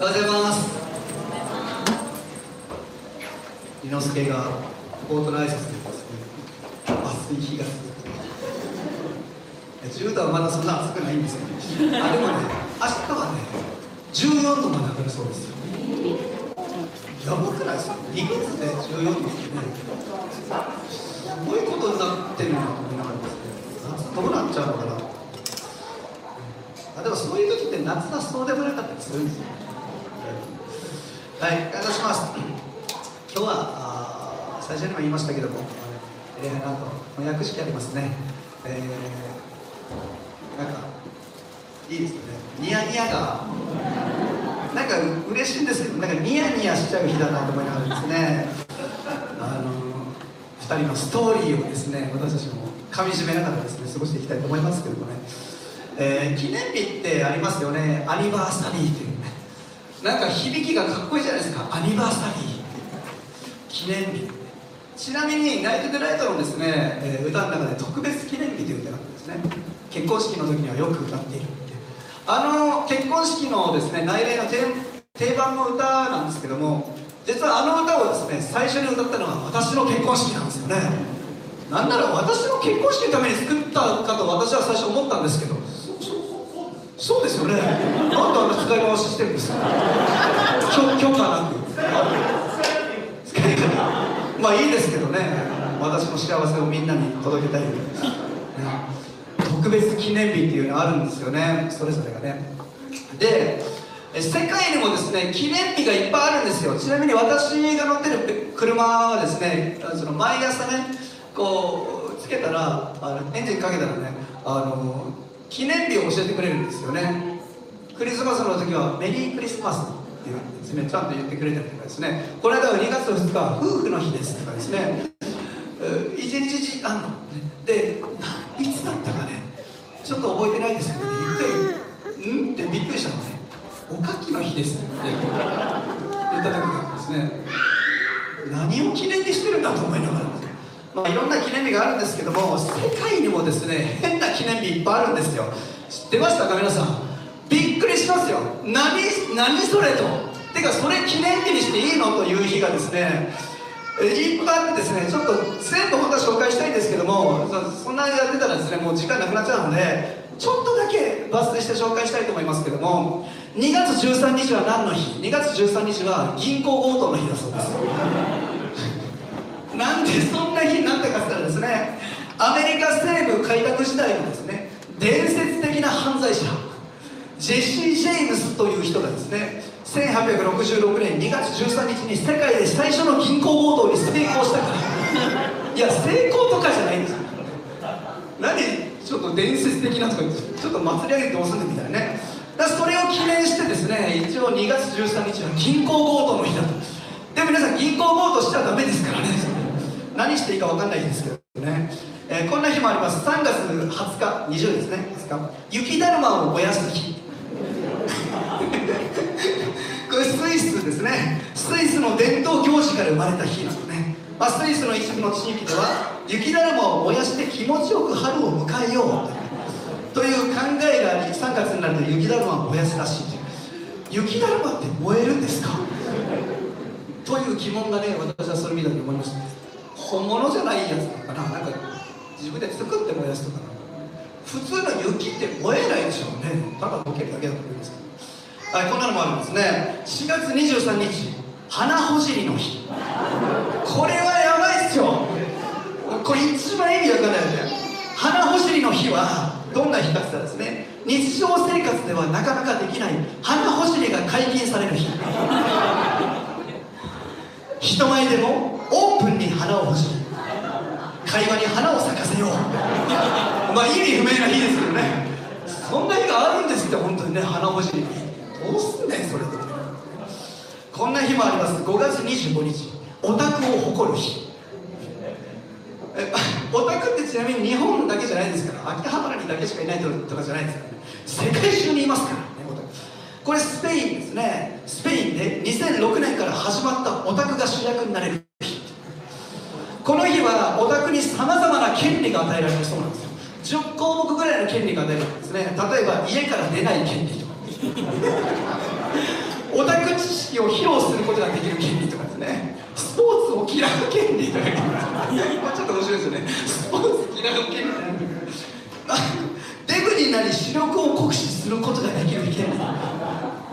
おはようございます伊之助が冒頭の挨拶でですね。暑い日が続く10度はまだそんな暑くないんですよあでもね。明日はね。14度まで上がるそうですよやばくないですか2月で14度ってね。すごいことになってるなと思いながらですね。夏どうなっちゃうのかなあでもそういう時って夏はそうでもなかったりするんですよはい、お願いします。今日はあー最初にも言いましたけども、エレハナと翻訳式ありますね。えー、なんかいいですよね。ニヤニヤがなんか嬉しいんですけど、なんかニヤニヤしちゃう日だなと思いながらですね。あの二人のストーリーをですね、私たちも噛み締めながらですね過ごしていきたいと思いますけどもね。えー記念日ってありますよね。アニバーサリーというね。なんか響きがかっこいいじゃないですかアニバーサリー記念日ちなみにナイト・デ・ライトのですね、えー歌の中で特別記念日という歌があるんですね結婚式の時にはよく歌っているってあの結婚式のですね内例の定番の歌なんですけども実はあの歌をですね最初に歌ったのは私の結婚式なんですよねなんなら私の結婚式のために作ったかと私は最初思ったんですけどそうですよね。なんであんな使い回ししてるんですか。許可なく。まあいいですけどね。私の幸せをみんなに届けたい、ね。特別記念日っていうのがあるんですよね。それぞれがね。で、世界にもですね記念日がいっぱいあるんですよ。ちなみに私が乗ってる車はですね、その毎朝ね、こうつけたらあのエンジンかけたらね、あの記念日を教えてくれるんですよねクリスマスの時はメリークリスマスていうですねちゃんと言ってくれたりとかですね。この間は2月2日は夫婦の日ですとかですね。一日あんのでいつだったかね。ちょっと覚えてないですけど、ね、言って「ん?」ってびっくりしたのね「おかきの日です」って言った時なんですね。何を記念にしてるんだと思いながら。まあ、いろんな記念日があるんですけども世界にもですね変な記念日いっぱいあるんですよ。知ってましたか？皆さん。びっくりしますよ。何何それと。てかそれ記念日にしていいのという日がですねいっぱいあってですねちょっと全部本当は紹介したいんですけどもそそんなやってたらですねもう時間なくなっちゃうのでちょっとだけ抜粋して紹介したいと思いますけども2月13日は何の日 ?2 月13日は銀行強盗の日だそうです。なんでそんな日になったかって言ったらですねアメリカ西部開拓時代のですね伝説的な犯罪者ジェシー・ジェイムスという人がですね1866年2月13日に世界で最初の銀行強盗に成功したからいや成功とかじゃないんですよ。何？ちょっと伝説的なとかちょっと祭り上げてどうすんのみたいなね。だそれを記念してですね一応2月13日は銀行強盗の日だと。で皆さん銀行強盗しちゃダメですからね。何していいか分かんないですけどね、えーこんな日もあります。3月20日20ですね。20日。雪だるまを燃やす日これスイスですね。スイスの伝統行事から生まれた日なのね、まあ、スイスの一部の地域では雪だるまを燃やして気持ちよく春を迎えようという考えがあり3月になると雪だるまを燃やすらしい雪だるまって燃えるんですか？という疑問がね私はそれ見た時思いました本物じゃないやつなのかな？なんか自分で作って燃やすとかな普通の雪って燃えないでしょうね。ただ溶けるだけだと思います。けどはいこんなのもあるんですね。4月23日花ほじりの日。これはやばいっすよ。これ一番意味わかんないよね。花ほじりの日はどんな日かって言ったらですね日常生活ではなかなかできない花ほじりが解禁される日。人前でもオープンに花をほじる。会話に花を咲かせよう。まあ意味不明な日ですけどね。そんな日があるんですって本当にね花ほじり。どうすんねんそれで。こんな日もあります。5月25日。オタクを誇る日。えオタクってちなみに日本だけじゃないですから秋葉原にだけしかいないとかじゃないですからね。世界中にいますからねオタク。これスペインですね。スペインで2006年から始まったオタクが主役になれる日。この日はオタクにさまざまな権利が与えられるそうなんですよ。10項目ぐらいの権利が与えるんですね。例えば家から出ない権利とオタク知識を披露することができる権利とかですね。スポーツを嫌う権利とかいますちょっと面白いですよね。スポーツ嫌う権利。なんデブになり視力を酷使することができる権利。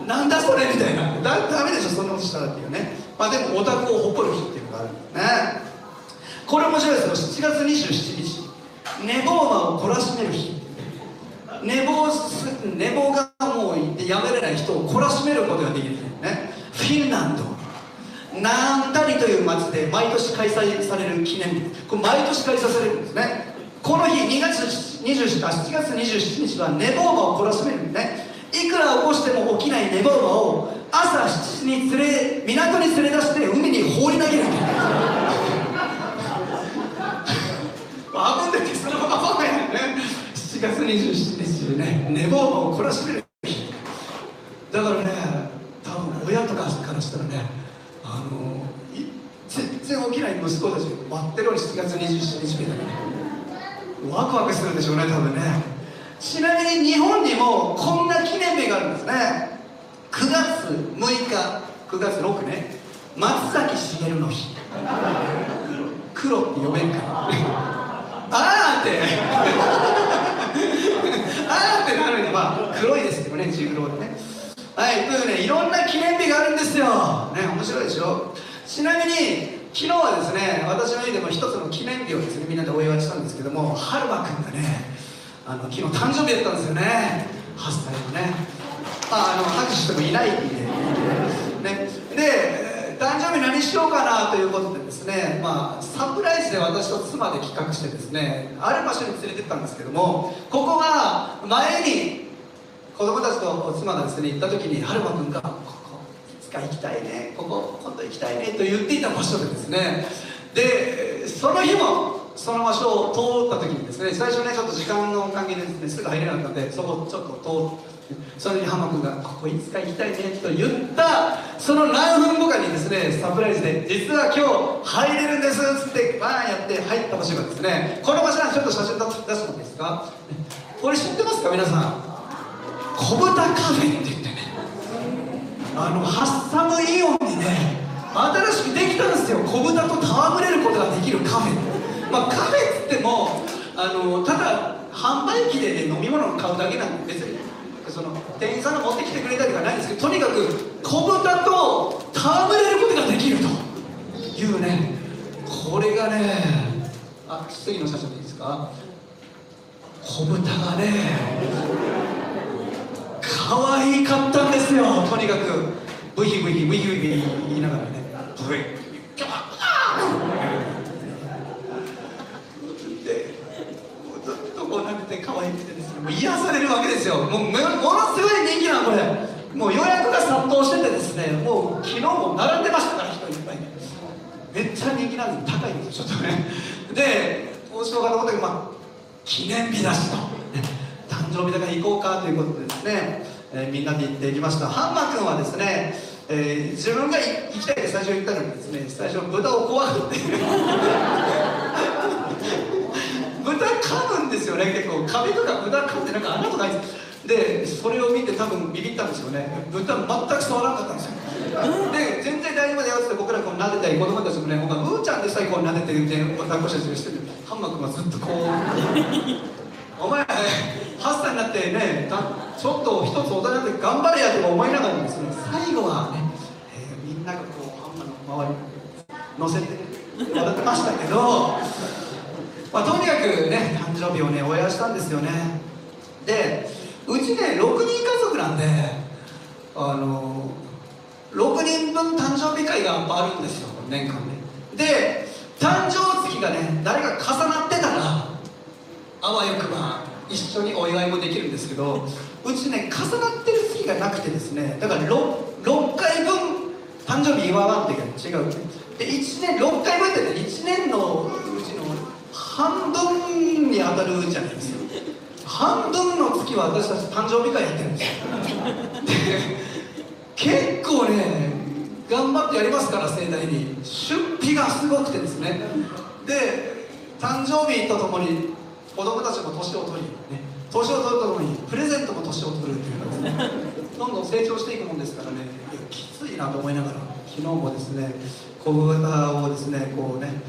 なんだそれみたいな。だダメでしょそんなことしたらっていうね。まあでもオタクを誇る日っていうのがあるんですね。これ面白いですよ。7月27日。寝坊魔を懲らしめる日。寝坊す寝坊がもうやめれない人を懲らしめることができる。ね。フィンランド。ナンタリという町で毎年開催される記念日。これ毎年開催されるんですね。この日2月27 7月27日は寝坊魔を懲らしめるんですね。いくら起こしても起きない寝坊魔を朝7時に連れ港に連れ出して海に放り投げるあ7月27日ね。寝坊魔を懲らしめる日。だからね多分親とかからしたらねあの全然起きない息子たち待ってるのに7月27日みたいなワクワクするんでしょうね多分ね。ちなみに日本にもこんな記念日があるんですね。9月6日9月6ね。松崎しげるの日。黒って読めんかあーってあって。黒いですけどねジグロでね。はいというねいろんな記念日があるんですよ。ね面白いでしょ？ちなみに昨日はですね私の家でも一つの記念日をですねみんなでお祝いしたんですけども春馬くんがねあの昨日誕生日だったんですよね。8歳のね。ああの拍手してもいないんで。ね。で誕生日何しようかなということでですねまあサプライズで私と妻で企画してですねある場所に連れてったんですけどもここが前に子供たちと妻がですね行った時に春馬くんが「ここいつか行きたいねここ今度行きたいね」と言っていた場所でですねでその日もその場所を通った時にですね最初ねちょっと時間の関係でですねすぐ入れなかったんでそこちょっと通ってそれに浜君が「ここいつか行きたいね」と言ったその何分後かにですねサプライズで「実は今日入れるんです」っつってバーンやって入った場所がですねこの場所はちょっと写真出すのですかこれ知ってますか皆さん？小豚カフェって言ってね。あのハッサムイオンにね新しくできたんですよ。小豚と戯れることができるカフェ。まあカフェっつってもあのただ販売機で、ね、飲み物を買うだけなんで別にその店員さんが持ってきてくれたりとかないんですけどとにかく小豚と戯れることができるというね。これがねあ次の写真でいいですか？小豚がね可愛かったんですよ。とにかく。ブヒブヒブヒブヒ言いながらね。ブヒ。キャーでずっとこうなって可愛くてですね。もう癒されるわけですよ。もうものすごい人気なのこれ。もう予約が殺到しててですね。もう昨日も並んでましたから人いっぱい。ねめっちゃ人気なんで高いんですよちょっとね。で大城がと思ったけどまあ記念日だしと、ね、誕生日だから行こうかということで。ね、えー、みんなで行ってきました。ハンマー君はですね、えー、自分が行きたいって最初言ったのにですね最初豚を怖がって。豚噛むんですよね。結構壁とか豚噛んでなんか穴とかです。でそれを見て多分ビビったんですよね。豚全く触らなかったんですよ。で全然大丈夫だよって僕らこう撫でたり子供たちもね僕はうーちゃんでさえこう撫でてるって抱っこしたりしてるハンマー君はずっとこう。お前8歳になってねちょっと一つ大人になって頑張れやとか思いながらですね最後はね、えー、みんながこうハンマーの周りに乗せて笑ってましたけどまあ、とにかくね誕生日をねお祝いしたんですよね。でうちね6人家族なんであの6人分誕生日会があるんですよ年間ねで誕生月がね誰か重なってたらあわよくば一緒にお祝いもできるんですけどうちね重なってる月がなくてですねだから 6, 6回分誕生日祝わんってい。う違う。で1年6回分ってね1年のうちの半分に当たるじゃないですよ半分の月は私たち誕生日会やってるんですよ。で結構ね頑張ってやりますから盛大に。出費がすごくてですね。で誕生日とともに子供たちも年を取り、ね、年を取るとともにプレゼントも年を取るっていうかですね どんどん成長していくもんですからね。きついなと思いながら日昨日もですね小豚をですねこうね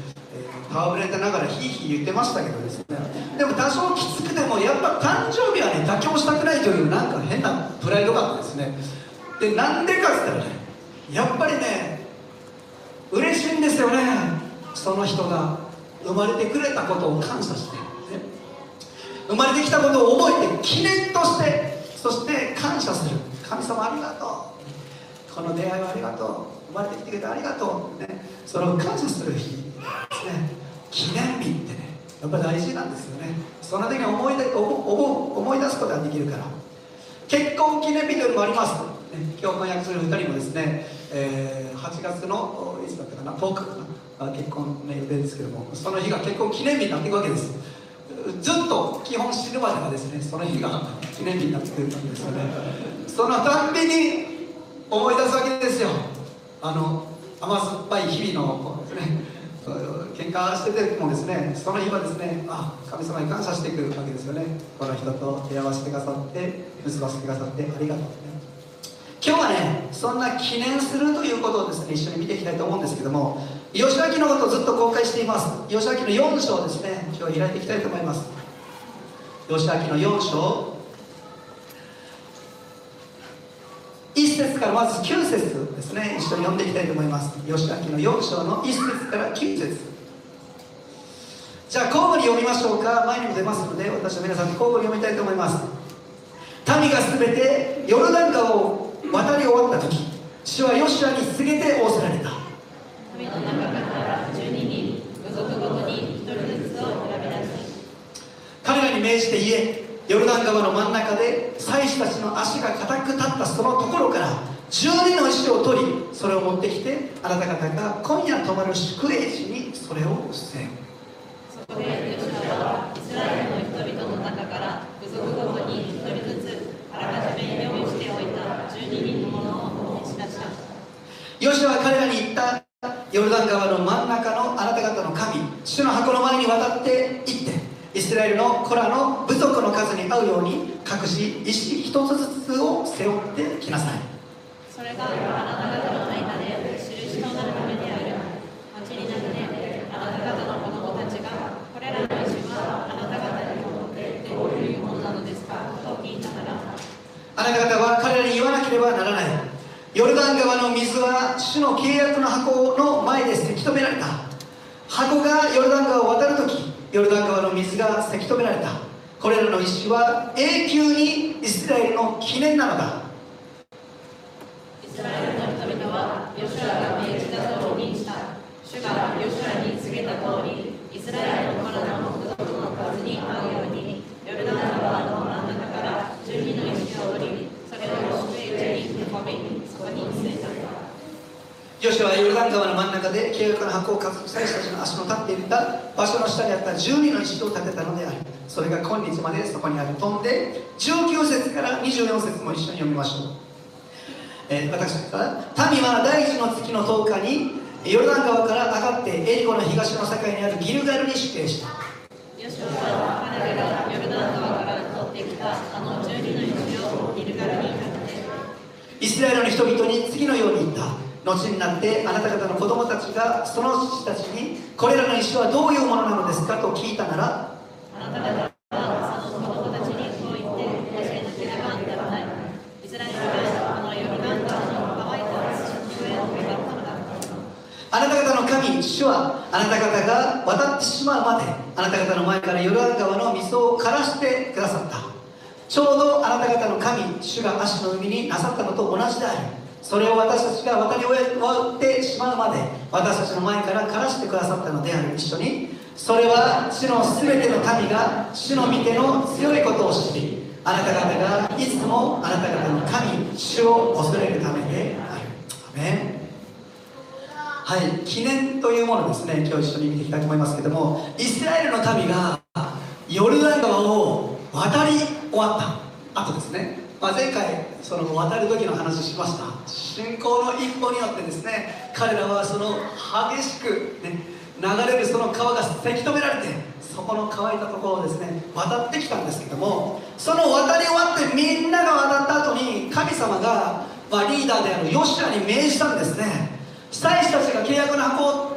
顔ぶれてながらヒーヒー言ってましたけどですね。でも多少きつくてもやっぱ誕生日はね妥協したくないというなんか変なプライドがあってですね。でなんでかっつったらねやっぱりね嬉しいんですよね。その人が生まれてくれたことを感謝して、ね、生まれてきたことを覚えて記念としてそして感謝する。神様ありがとう。この出会いをありがとう。生まれてきてくれてありがとう、ね、それを感謝する日。ですね。記念日ってねやっぱ大事なんですよね。その時に思い出思思い出すことができるから。結婚記念日というのもあります、ね、今日婚約する2人もですね、えー、8月のいつだったかな？10日かな？結婚の予定ですけどもその日が結婚記念日になっていくわけです。ずっと基本死ぬまではですねその日が記念日になってくるわけですよね。そのたんびに思い出すわけですよ。あの甘酸っぱい日々のこうですね喧嘩しててもですねその日はですねあ神様に感謝していくわけですよね。この人と出会わせてくださって結ばせてくださってありがとう、ね、今日はねそんな記念するということをですね一緒に見ていきたいと思うんですけども吉明のことをずっと公開しています。吉明の4章ですね。今日開いていきたいと思います。吉明の4章。1節からまず9節ですね。一緒に読んでいきたいと思います。吉明の4章の1節から9節。じゃあ交互に読みましょうか。前にも出ますので私は皆さんに交互に読みたいと思います。民が全てヨルダン川を渡り終わった時主はヨシュアに告げて仰せられた。民の中から12人部族ごとに1人ずつを選び出し彼らに命じて言えヨルダン川の真ん中で祭司たちの足が固く立ったそのところから12の石を取りそれを持ってきてあなた方が今夜泊まる宿営地にそれを捨てそこでヨシュはイスラエルの人々の中から部族ごとに1人ずつあらかじめ用意しておいた12人のものを召し出した。ヨシュは彼らに言ったヨルダン川の真ん中のあなた方の神主の箱の前に渡って行ってイスラエルの子らの部族の数に合うように各自石一つずつを背負ってきなさい。それがあなた方の間で印となるためである後になってあなた方の子供たちがこれらの石はあなた方にとってどういうものなのですかと聞いたなら。あなた方は彼らに言わなければならないヨルダン川の水は主の契約の箱の前でせき止められた。箱がヨルダン川を渡るときヨルダン川の水がせき止められた。これらの石は永久にイスラエルの記念なのだイスラエルの人々はヨシュアが命じた通りにした主がヨシュアに告げた通りイスラエルの彼らの部族の数に合うようにヨルダン川の真ん中から12の石を取りそれを主栄地に運びそこに据えたヨシュはヨルダン川の真ん中で契約の箱を担ぐ祭司たちの足の立っていた場所の下にあった12の石を建てたのであるそれが今日までそこにある飛んで19節から24節も一緒に読みましょう、えー、私から民は第一の月の10日にヨルダン川から上がってエリコの東の境にあるギルガルに出兵したヨシュは彼らがヨルダン川から取ってきたあの12の石をギルガルに建てイスラエルの人々に次のように言った後になってあなた方の子供たちがその父たちにこれらの石はどういうものなのですかと聞いたならあなた方の子供たちにこう言って教えなければならないイスラエルがこのヨルダン川の乾いた土上を下ったのだあなた方の神主はあなた方が渡ってしまうまであなた方の前からヨルダン川の水を枯らしてくださった。ちょうどあなた方の神主が足の海になさったのと同じである。それを私たちが渡り終えてしまうまで私たちの前から枯らしてくださったのである一緒にそれは主の全ての民が主の御手の強いことを知りあなた方がいつもあなた方の神主を恐れるためである。ねはい記念というものですね今日一緒に見ていきたいと思いますけどもイスラエルの民がヨルダン川を渡り終わった後ですね。まあ、前回その渡る時の話しました。信仰の一歩によってですね彼らはその激しく、ね、流れるその川がせき止められてそこの乾いたところをですね渡ってきたんですけどもその渡り終わってみんなが渡った後に神様が、まあ、リーダーであるヨシアに命じたんですね。祭司たちが契約の箱を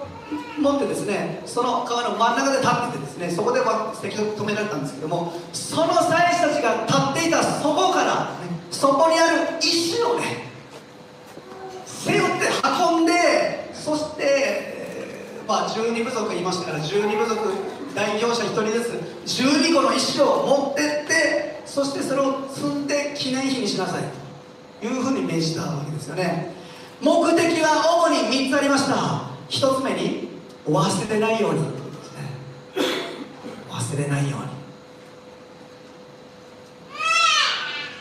持ってですねその川の真ん中で立っててですねそこで敵を止められたんですけどもその祭司たちが立っていたそこから、ね、そこにある石をね背負って運んでそして、えー、まあ12部族言いましたから12部族代表者1人ずつ12個の石を持ってってそしてそれを積んで記念碑にしなさいというふうに命じたわけですよね。目的は主に3つありました。1つ目に忘れないように忘れないように。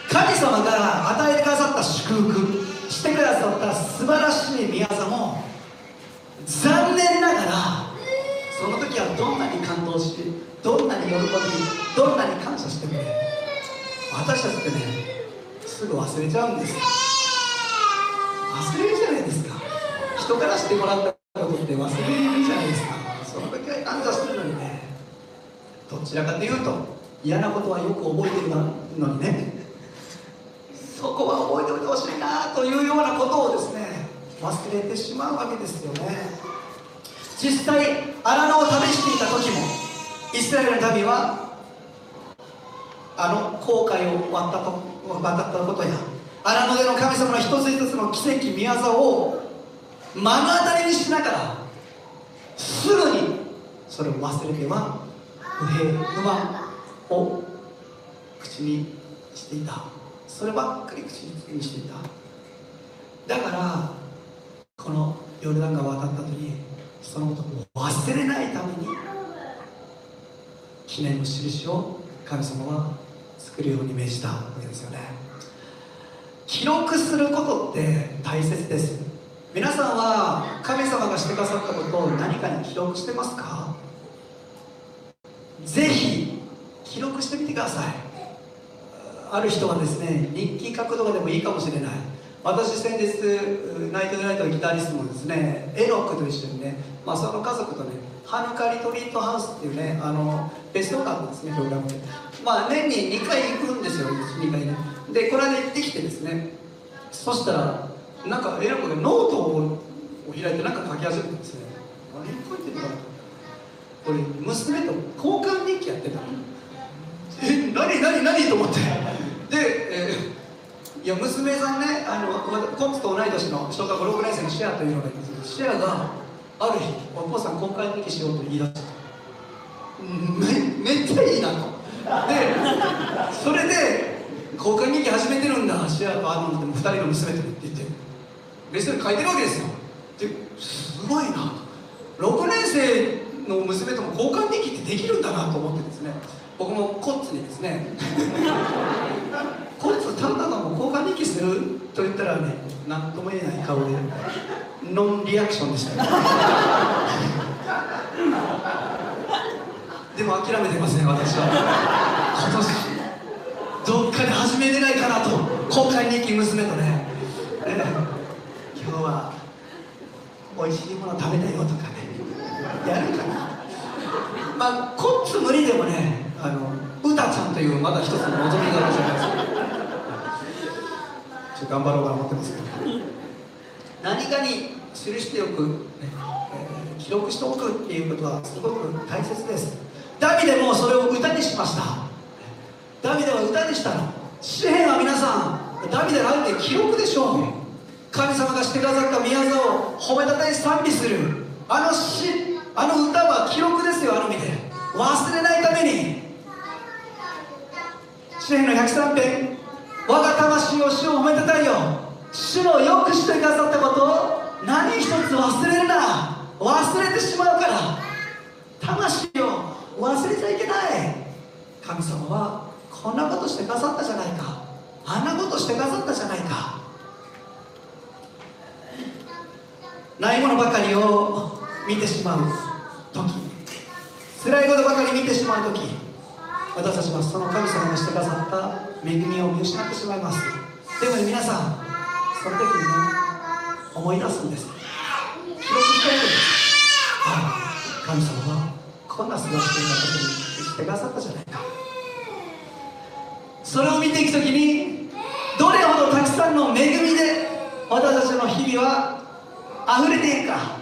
神様が与えてくださった祝福してくださった素晴らしい宮座も残念ながらその時はどんなに感動しどんなに喜びどんなに感謝してもね私たちってねすぐ忘れちゃうんです忘れるじゃないですか。人からしてもらったことって忘れるじゃないですか。その時は感謝してるのにねどちらかというと嫌なことはよく覚えてるのにね。そこは覚えておいてほしいなというようなことをですね忘れてしまうわけですよね。実際荒野を試していた時もイスラエルの民はあの航海を渡った渡ったことや荒野での神様の一つ一つの奇跡宮沢を目の当たりにしながらすぐにそれを忘れては不平不満を口にしていた。そればっかり口にしていた。だからこのヨルダン川渡った時にそのことを忘れないために記念の印を神様は作るように命じたわけですよね。記録することって大切です。皆さんは神様がしてくださったことを何かに記録してますか？ぜひ記録してみてください。ある人はですね日記書くとかでもいいかもしれない。私先日ナイトナイトのギタリストもですねエロックと一緒にね、まあ、その家族とねハヌカリトリートハウスっていうねあのベストカードですねプログでまあ年に2回行くんですよ2回ね。でこの間行ってきてですねそしたらなんかエロックでノートを開いてなんか書き始めてですね何書いてるかなこれ娘と交換日記やってたえ何何何と思ってで、えーいや娘さんねあのコンツと同い年の小学校6年生のシェアというのがいますけどシェアがある日お父さん公開的しようと言い出しためめっちゃいいなとでそれで交換日記始めてるんだシェアとアーノンド2人の娘と言って別に書いてるわけですよ。ですごいな6年生の娘とも交換日記ってできるんだなと思ってですね。僕もコッツにですね。こいつただの交換日記する？と言ったらね何とも言えない顔でノンリアクションでした。でも諦めてません私は。今年どっかで始めれないかなと。交換日記娘とね、は美味しいもの食べたよとかねやるかな。まあこっつ無理でもねあの歌ちゃんというまだ一つの望みがあるじゃないですか。ちょ頑張ろうかな思ってますけど。何かに記しておく、ねえー、記録しておくっていうことはすごく大切です。ダビデもそれを歌にしました。ダビデは歌にしたの詩篇は皆さんダビデのあえて記録でしょう。神様がしてくださった宮沢を褒めたたえ賛美する。あの詩あの歌は記録ですよあの意味で忘れないために。詩篇の103編我が魂を主を褒めたたえよ。主のよくしてくださったことを。何一つ忘れるな忘れてしまうから。魂を忘れちゃいけない。神様はこんなことしてくださったじゃないか。あんなことしてくださったじゃないか。ないものばかりを見てしまう時。辛いことばかり見てしまう時。私たちはその神様がしてくださった恵みを見失ってしまいます。でも皆さんその時にね思い出すんです。記録しておくんです。ああ神様はこんな過ごしていた時にしてくださったじゃないか。それを見ていく時にどれほどたくさんの恵みで私たちの日々は溢れているか。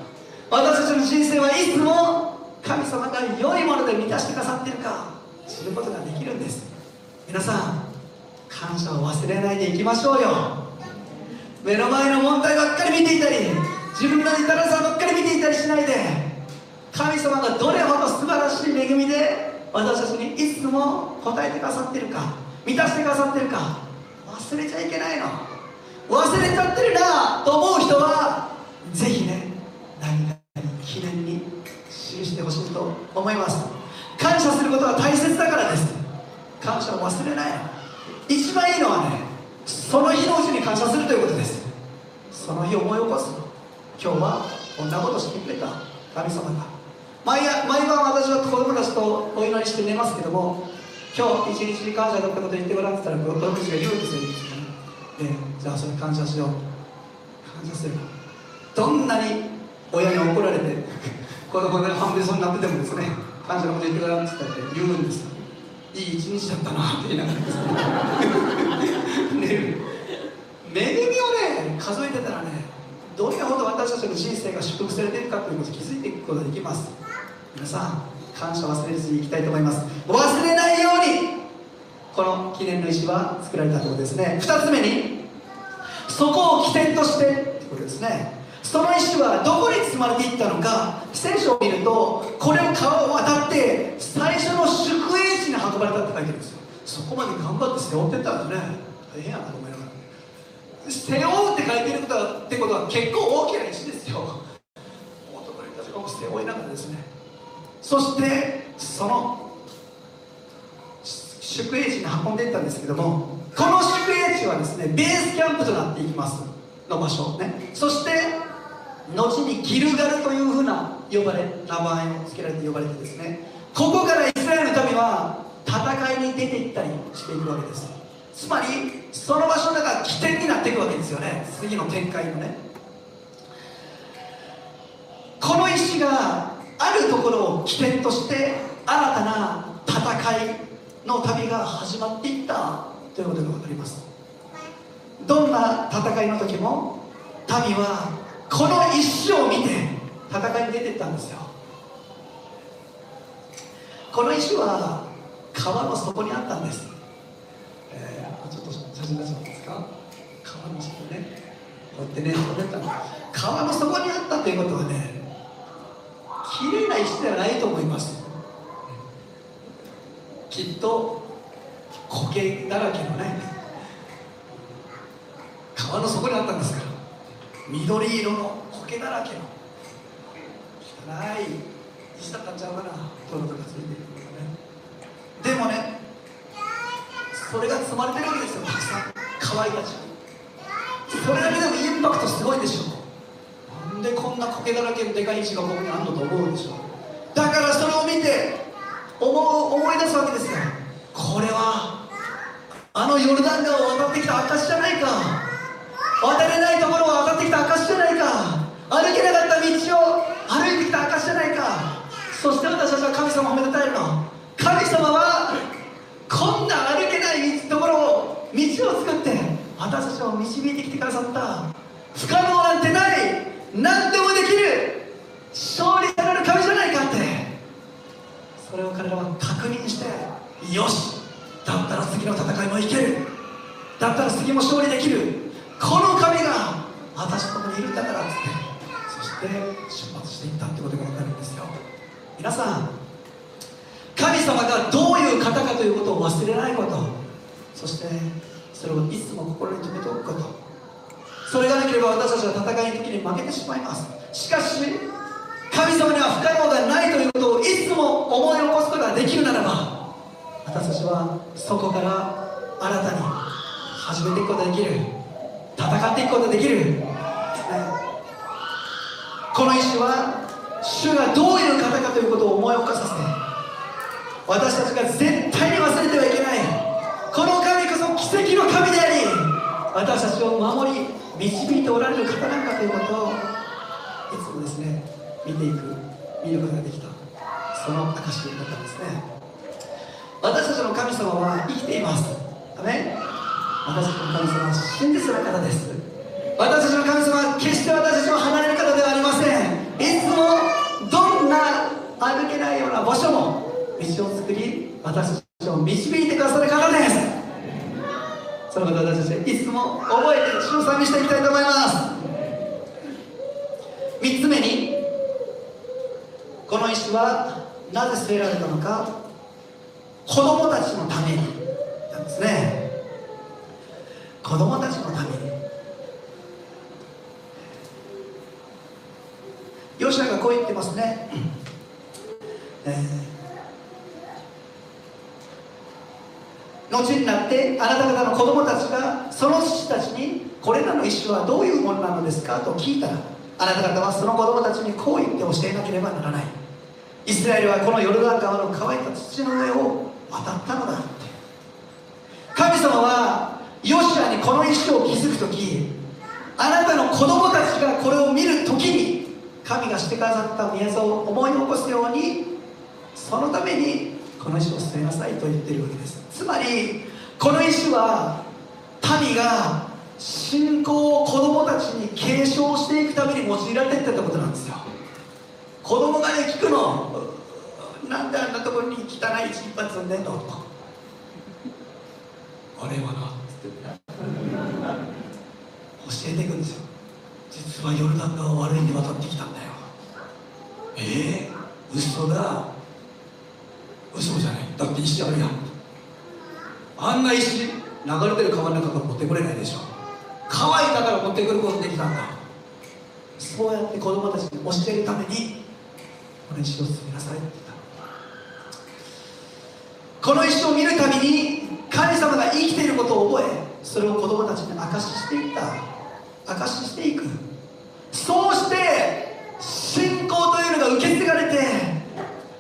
私たちの人生はいつも神様が良いもので満たしてくださっているか。知ることができるんです。皆さん感謝を忘れないでいきましょうよ。目の前の問題ばっかり見ていたり自分の至らさばっかり見ていたりしないで神様がどれほど素晴らしい恵みで私たちにいつも答えてくださってるか満たしてくださってるか忘れちゃいけないの。忘れちゃってるなと思う人はぜひね何かに記念に記してほしいと思います。感謝することは大切だからです。感謝を忘れない一番いいのはねその日のうちに感謝するということです。その日を思い起こす。今日はこんなことしてくれた神様が。毎毎晩私は子供たちとお祈りして寝ますけども今日一日に感謝のこと言ってごらんって言ったら子供たちが言うんですよでじゃあそれ感謝しよう。感謝する。どんなに親に怒られて子供が半分そうになっててもですね感謝のこと言ってごらんって言うんです。いい一日だったなって言いながらですね。ね恵みをね数えてたらねどれほど私たちの人生が祝福されているかということを気づいていくことができます。皆さん感謝忘れずにいきたいと思います。忘れないようにこの記念の石は作られたとことですね。2つ目にそこを起点としてということですね。その石はどこに積まれていったのか聖書を見るとこれを川を渡って最初の宿営地に運ばれたって書いてるんですよ。そこまで頑張って背負ってったんですね。大変やなと思いながら。背負うって書いてることはってことは結構大きな石ですよ。男の人たちが背負いながらですね。そしてその宿営地に運んでいったんですけどもこの宿営地はですねベースキャンプとなっていきますの場所ね。そして後にギルガルというふうな呼ばれ名前を付けられて呼ばれてですね。ここからイスラエルの民は戦いに出ていったりしていくわけです。つまりその場所が起点になっていくわけですよね。次の展開のね。この石があるところを起点として新たな戦いの旅が始まっていったということが分かります。どんな戦いの時も民はこの石を見て戦いに出てったんですよ。この石は川の底にあったんです、えー、ちょっと写真出してもらえますか？川の底ね。こうやってね取れた川の底にあったということはね綺麗な石ではないと思います。きっと苔だらけのね川の底にあったんですから。緑色の苔だらけの汚い石だったんちゃうかなトロとかついてるとかね。でもねそれが積まれてるわけですよたくさん可愛いたちそれだけでもインパクトすごいでしょ。なんでこんな苔だらけのでかい石がここにあるのと思うでしょだからそれを見て思う思い出すわけですよ。これはあのヨルダン川を渡ってきた証じゃないか。渡れないところを渡ってきた証じゃないか。歩けなかった道を歩いてきた証じゃないか。そして私たちは神様を褒めたたえるの。神様はこんな歩けないところを道を作って私たちを導いてきてくださった。不可能なんてない何でもできる勝利される神じゃないかって。それを彼らは確認してよしだったら次の戦いもいける。だったら次も勝利できる。この神が私のとこにいるんだからってそして出発していったってことが分かるんですよ。皆さん神様がどういう方かということを忘れないこと。そしてそれをいつも心に留めておくこと。それがなければ私たちは戦いの時に負けてしまいます。しかし神様には不可能がないということをいつも思い起こすことができるならば私たちはそこから新たに始めていくことができる。戦っていくことができる、ね、この石は主がどういう方かということを思い起こさせて私たちが絶対に忘れてはいけない。この神こそ奇跡の神であり私たちを守り導いておられる方なんだということをいつもですね見ていく見ることができたその証だったんですね。私たちの神様は生きています。ね私の神様は真実な方です。私たちの神様は決して私たちを離れる方ではありません。いつもどんな歩けないような場所も道を作り私たちを導いてくださる方です。そのこと私たちはいつも覚えて主を賛美していきたいと思います。3つ目にこの石はなぜ捨てられたのか。子供たちのためになんですね。子供たちのために。ヨシアがこう言ってますね、えー、後になってあなた方の子供たちがその父たちにこれらの石はどういうものなのですかと聞いたらあなた方はその子供たちにこう言って教えなければならない。イスラエルはこのヨルダン川の乾いた土の上を渡ったのだって。神様はヨシアにこの石を築く時あなたの子供たちがこれを見る時に神がしてくださった宮沢を思い起こすようにそのためにこの石を捨てなさいと言ってるわけです。つまりこの石は民が信仰を子供たちに継承していくために用いられていったってことなんですよ。子供がね聞くのなんであんなところに汚い一発積んでんのとあれはなえていくんですよ。実はヨルダン川を悪いに渡ってきたんだよ。ええー、嘘だ。嘘じゃない。だって石あるやん。あんな石流れてる川の中から持ってこれないでしょ。乾いたから持ってくることできたんだ。そうやって子供たちに教えるためにこの石を進みなさいって言ったこの石を見るたびに神様が生きていることを覚えそれを子供たちに証ししていった。証ししていく。そうして信仰というのが受け継がれて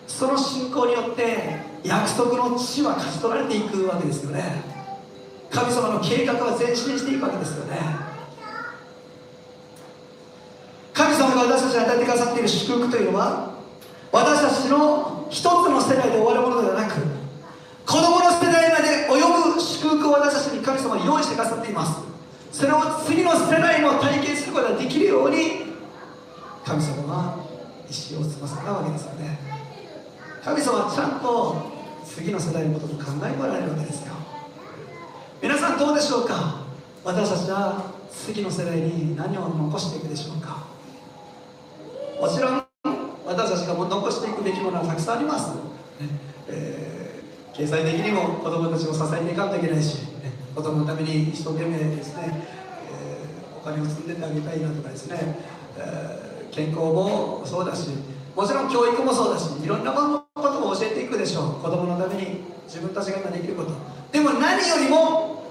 その信仰によって約束の地は勝ち取られていくわけですよね。神様の計画は前進していくわけですよね。神様が私たちに与えてくださっている祝福というのは私たちの一つの世代で終わるものではなく子供の世代まで及ぶ祝福を私たちに神様は用意してくださっています。それを次の世代も体験することができるように神様は意思を済ませたわけですよね。神様はちゃんと次の世代のことと考えておられるわけですよ。皆さんどうでしょうか？私たちは次の世代に何を残していくでしょうか？もちろん私たちが残していくべきものはたくさんあります、ね。えー、経済的にも子供たちを支えていかんといけないし、子供のために一生懸命ですね、えー、お金を積んでてあげたいなとかですね、えー、健康もそうだしもちろん教育もそうだしいろんなことも教えていくでしょう。子供のために自分たちが今できること。でも何よりも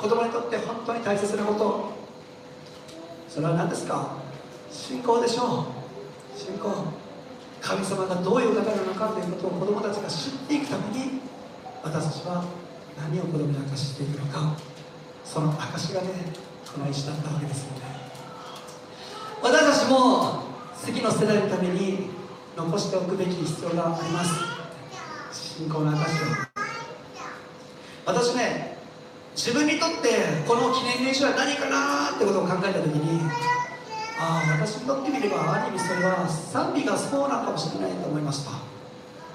子供にとって本当に大切なこと。それは何ですか？信仰でしょう。信仰。神様がどういう方なのかということを子供たちが知っていくために私たちは何を子供に明かしていくのかその証がねこの石だったわけですよね。私たちも次の世代のために残しておくべき必要があります。信仰の証を。私ね自分にとってこの記念練習は何かなってことを考えた時にああ私にとってみればある意味それは賛美がそうなのかもしれないと思いました。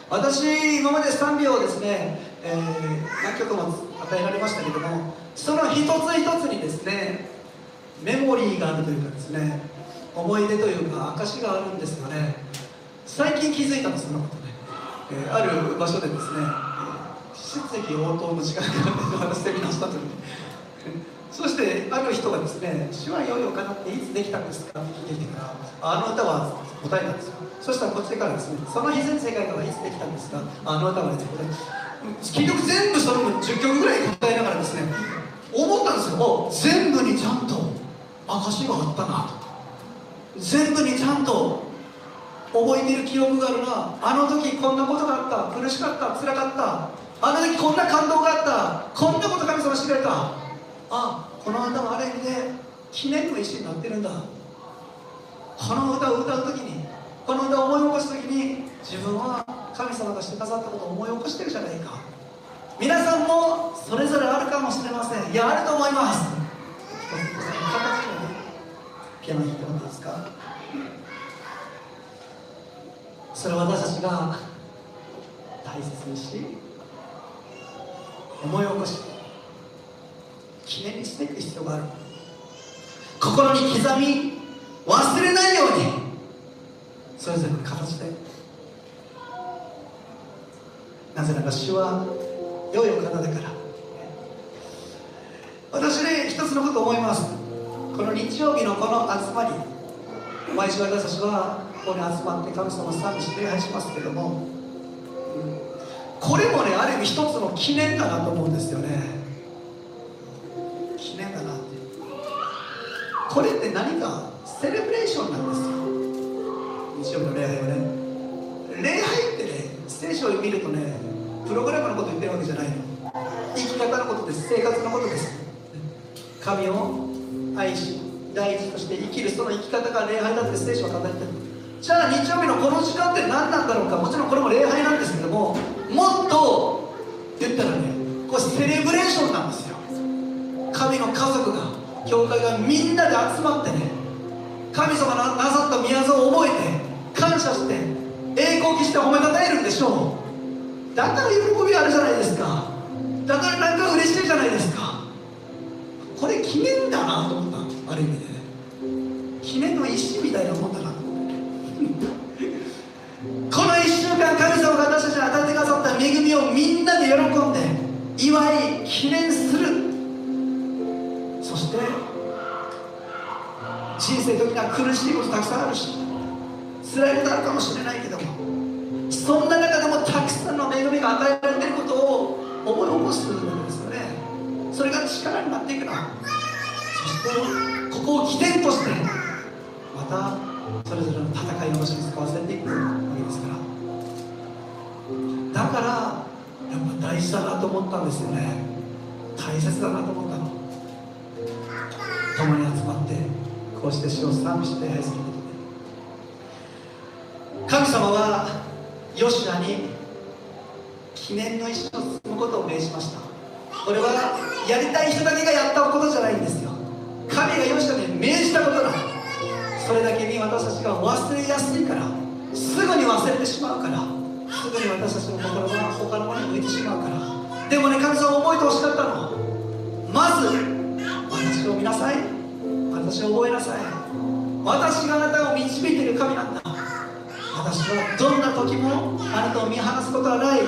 私今まで賛美をですね、えー、何曲も与えられましたけどもその一つ一つにですねメモリーがあるというかですね思い出というか証があるんですよね最近気づいたんですそのことね、えー、ある場所でですね質疑応答の時間があってセミナーした時に そしてある人がですね「手話よいおかなっていつできたんですか?」って聞いてきたらあの歌は答えたんですよそしたらこっちからですね「その日全世界からいつできたんですか?」あの歌はですね結局全部それも10曲ぐらい答えながらですね思ったんですよ。全部にちゃんと証があったな。と全部にちゃんと覚えている記憶があるな。あの時こんなことがあった。苦しかった。辛かった。あの時こんな感動があった。こんなこと神様してくれた。あこの歌はある意味で記念の石になってるんだ。この歌を歌う時にこの歌を思い起こす時に自分は神様がしてくださったことを思い起こしてるじゃないか。皆さんもそれぞれあるかもしれません。いやあると思います。形でねピアノ弾いてもらっていいですか？それは私たちが大切にし思い起こし記念にしていく必要がある。心に刻み忘れないようにそれぞれの形でなぜなら主は良いお方だから。私ね一つのこと思います。この日曜日のこの集まり毎週私たちはここに集まって神様を賛美して礼拝しますけどもこれもねある意味一つの記念だなと思うんですよね。記念だなってこれって何かセレブレーションなんですよ。日曜日の礼拝はね。礼拝ってね聖書を見るとねプログラムのこと言ってるわけじゃないの。生き方のことです。生活のことです。神を愛し第一として生きるその生き方が礼拝だって聖書は語ってる。じゃあ日曜日のこの時間って何なんだろうか。もちろんこれも礼拝なんですけどももっと言ったらねこれセレブレーションなんですよ。神の家族が教会がみんなで集まってね神様のなさった宮沢を覚えて感謝して栄光期して褒めたたえるんでしょう。だから喜びあるじゃないですか。だからなんか嬉しいじゃないですか。これ記念だなと思った。ある意味でね。記念の石みたいなもんだなとこの1週間神様が私たちに与えてくださった恵みをみんなで喜んで祝い記念する。そして人生の時には苦しいことたくさんあるし辛いことあるかもしれないけどもそんな中でもたくさんの恵みが与えられていることを思い起こすんですよね。それが力になっていくのそしてここを起点としてまたそれぞれの戦いの場所に使わせていくわけですから。だからやっぱ大事だなと思ったんですよね。大切だなと思ったの。共に集まってこうして主を賛美して礼拝することで。神様はヨシュアに記念の石を積むことを命じました。これはやりたい人だけがやったことじゃないんですよ。神がヨシュアに命じたことだ。それだけに私たちが忘れやすいから。すぐに忘れてしまうから。すぐに私たちの心が他のものに向いてしまうから。でもね神様覚えてほしかったの。まず私を見なさい。私を覚えなさい。私があなたを導いている神なんだ。私はどんな時もあなたを見放すことはない。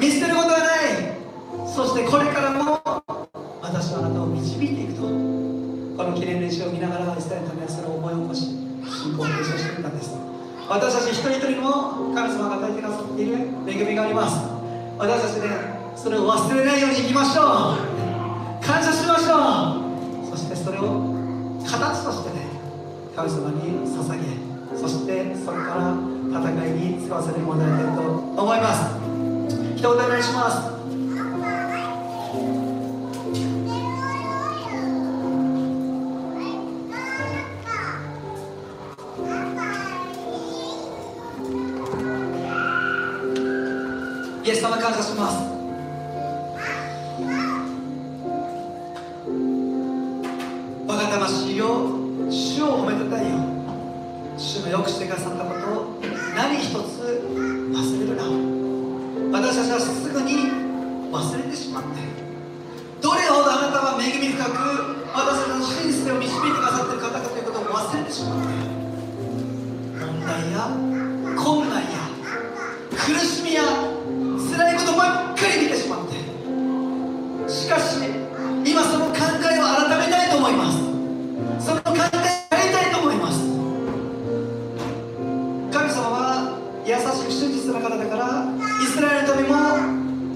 見捨てることはない。そしてこれからも私はあなたを導いていくと。この記念練習を見ながらイスラエルのためはそれを思い起こし信仰を継承していったんです。私たち一人一人にも神様が与えてくださっている恵みがあります。私たちで、ね、それを忘れないようにいきましょう。感謝しましょう。そしてそれを形としてね神様に捧げそしてそれから戦いに使わせてもらいたいと思います。一言お願いします。イエス様感謝します。しく真実な方だからイスラエルのためも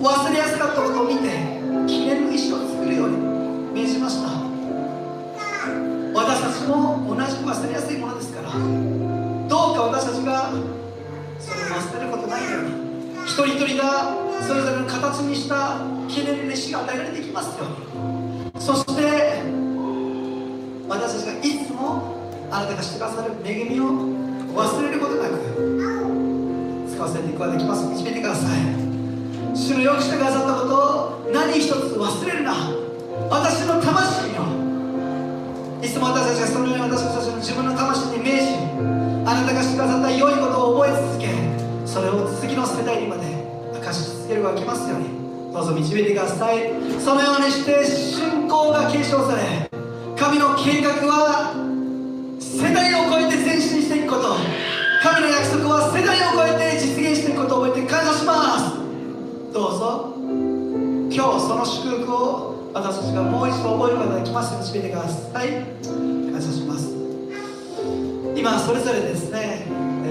忘れやすかったことを見て記念の石を作るように命じました。私たちも同じく忘れやすいものですからどうか私たちがそれを忘れることないように一人一人がそれぞれの形にした記念の石が与えられていきますようにそして私たちがいつもあなたがしてくださる恵みを忘れることなく使わせていくことができます。導いてください。主のよくしてくださったことを何一つ忘れるな。私の魂よいつも私たちがそのように私たちの自分の魂に命じあなたがしてくださった良いことを覚え続けそれを次の世代にまで明かし続けるが来ますように。どうぞ導いてください。そのようにして信仰が継承され神の計画は世代を超えて前進していくこと。神の約束は世代を超えて実現していくことを覚えて感謝します。どうぞ。今日その祝福を私たちがもう一度覚えることができますように導いてください。感謝します。今それぞれですね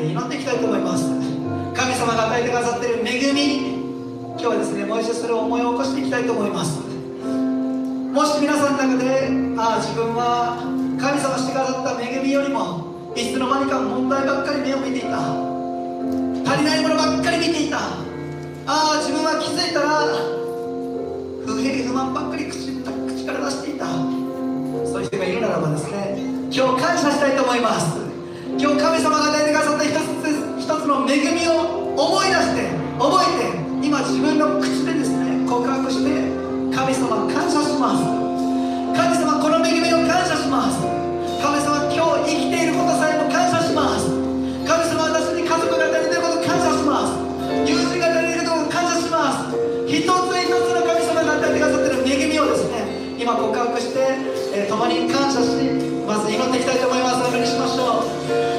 祈っていきたいと思います。神様が与えてくださっている恵み。今日はですねもう一度それを思い起こしていきたいと思います。もし皆さんの中でああ自分は神様してくださった恵みよりもいつの間にか問題ばっかり目を見ていた。足りないものばっかり見ていた。ああ自分は気づいたら不平不満ばっかり口口から出していた。そういう人がいるならばですね今日感謝したいと思います。今日神様が与えてくださった一つ一つの恵みを思い出して覚えて今自分の口でですね告白して神様感謝します。神様この恵みを感謝します。神様今日生きていることさえも感謝します。神様私に家族が足りないこと感謝します。友人が足りないこと感謝します。一つ一つの神様が与えてくださっている恵みをですね今告白して、えー、共に感謝しまず祈っていきたいと思います。お祈りしましょう。